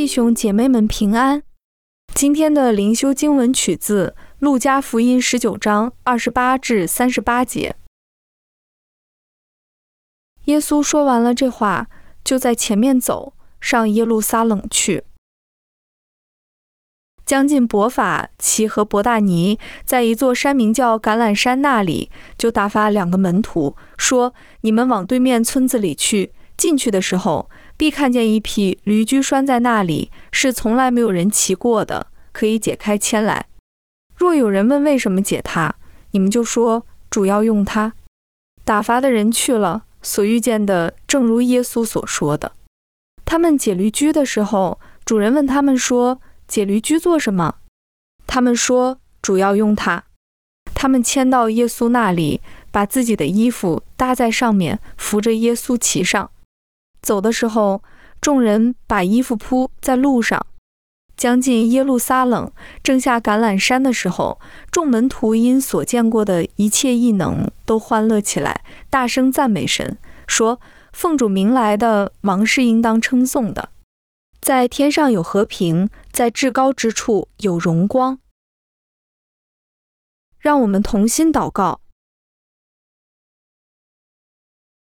弟兄姐妹们平安。今天的灵修经文取自《路加福音》十九章二十八至三十八节。耶稣说完了这话，就在前面走上耶路撒冷去。将近伯法其和伯大尼，在一座山名叫橄榄山那里，就打发两个门徒说：“你们往对面村子里去。进去的时候，必看见一匹驴驹拴在那里，是从来没有人骑过的，可以解开牵来。若有人问为什么解它，你们就说主要用它。”打发的人去了，所遇见的正如耶稣所说的。他们解驴驹的时候，主人问他们说。解驴驹做什么？他们说主要用它。他们牵到耶稣那里，把自己的衣服搭在上面，扶着耶稣骑上。走的时候，众人把衣服铺在路上。将近耶路撒冷，正下橄榄山的时候，众门徒因所见过的一切异能，都欢乐起来，大声赞美神，说：“奉主名来的王是应当称颂的。”在天上有和平，在至高之处有荣光。让我们同心祷告：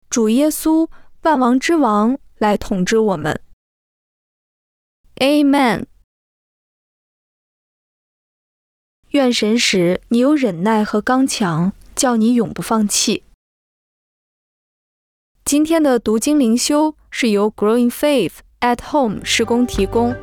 主耶稣，万王之王，来统治我们。Amen。愿神使你有忍耐和刚强，叫你永不放弃。今天的读经灵修是由 Growing Faith。At Home 施工提供。